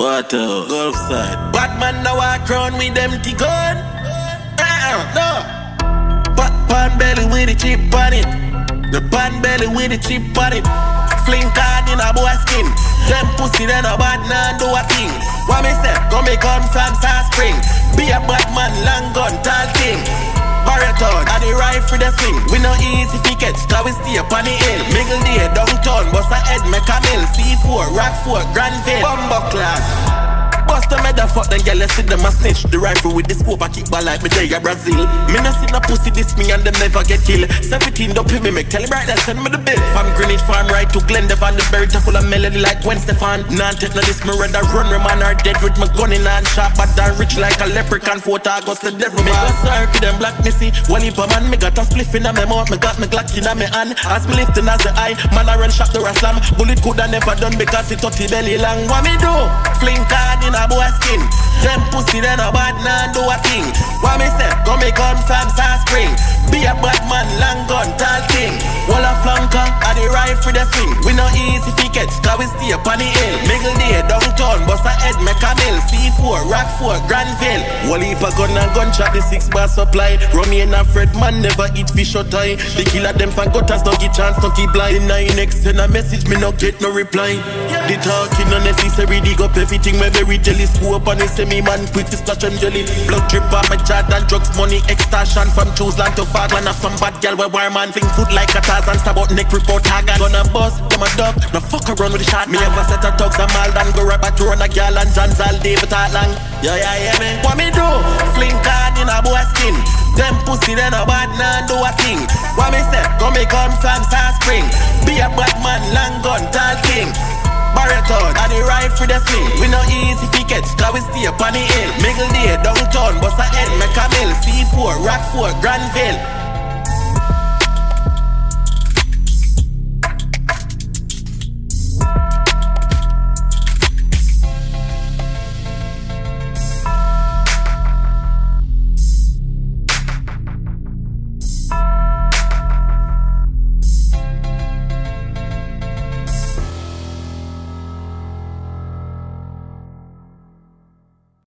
Water, Gulf side. Bad man now walk round with them gun. Uh-uh, no. Pat pan belly with the chip on it. The pan belly with the chip on it. Fling card in a boy skin. Them pussy then a bad man do a thing. What me say? Go me come from South Spring. Be a bad man, long gun, tall thing. Marathon, and the rifle the swing. We no easy tickets, cause we stay upon the hill. Middle day, downtown, bust a head, make a mill. C4, Rockford, Granville, Bumbo them head and fuck them girl, see them a snitch. The rifle with the scope, I kick ball like me there, Brazil. Me no see no pussy this me and them never get killed. 17 don't pay me, make tell right that send me the bill. From Greenwich Farm right to Glendale, the berry full of melody like Gwen Stefan. Nah, take no this, me rather run, man are dead with my gun in hand, sharp, but down rich like a leprechaun. 4th August, the devil, me go sorry to them black missy. One heap man, me got a spliff in my mouth, me got me Glock in my hand. As me lifting as the eye, man I run shot the slam. Bullet coulda never done because it 30 belly long. What me do? Fling card in a boy skin. Them pussy then a bad man do a thing. What me say? Go me come from South Spring. Be swing. We no easy cause we stay upon the hill. Mingle day, downtown, bust a head, make a mill. C4, Rockford, Granville. Wall heap a gun and gunshot, the six bar supply. Romain and Fred, man, never eat fish or tie. The killer them fan gutters, don't get chance, don't keep blind. The nine X send a message, me no get no reply. The talking unnecessary, dig up everything, me very jealous. Who on the semi man, quick to splash and jelly. Blood drip on my Jordan, drugs, money, extortion from Choseland to Falkland. Have some bad gal where wire man, thing foot like a Tarzan, stab out neck, report hagan. Gonna bust, them a dub, no fuck around with the shot. Me ever set a tugs, I'm all done, go rap a tour on a gal and John's all David long. Yeah, yeah, yeah, man. What me do? Fling card in a boy skin. Them pussy then a bad man do a thing. What me say? Go me come from South Spring. Be a bad man, long gun, tall king. Marathon, and the rifle the swing. We no easy tickets, cause we stay upon the hill. Middle day, downtown, bust a head, make a mill. C4, Rockford, Granville.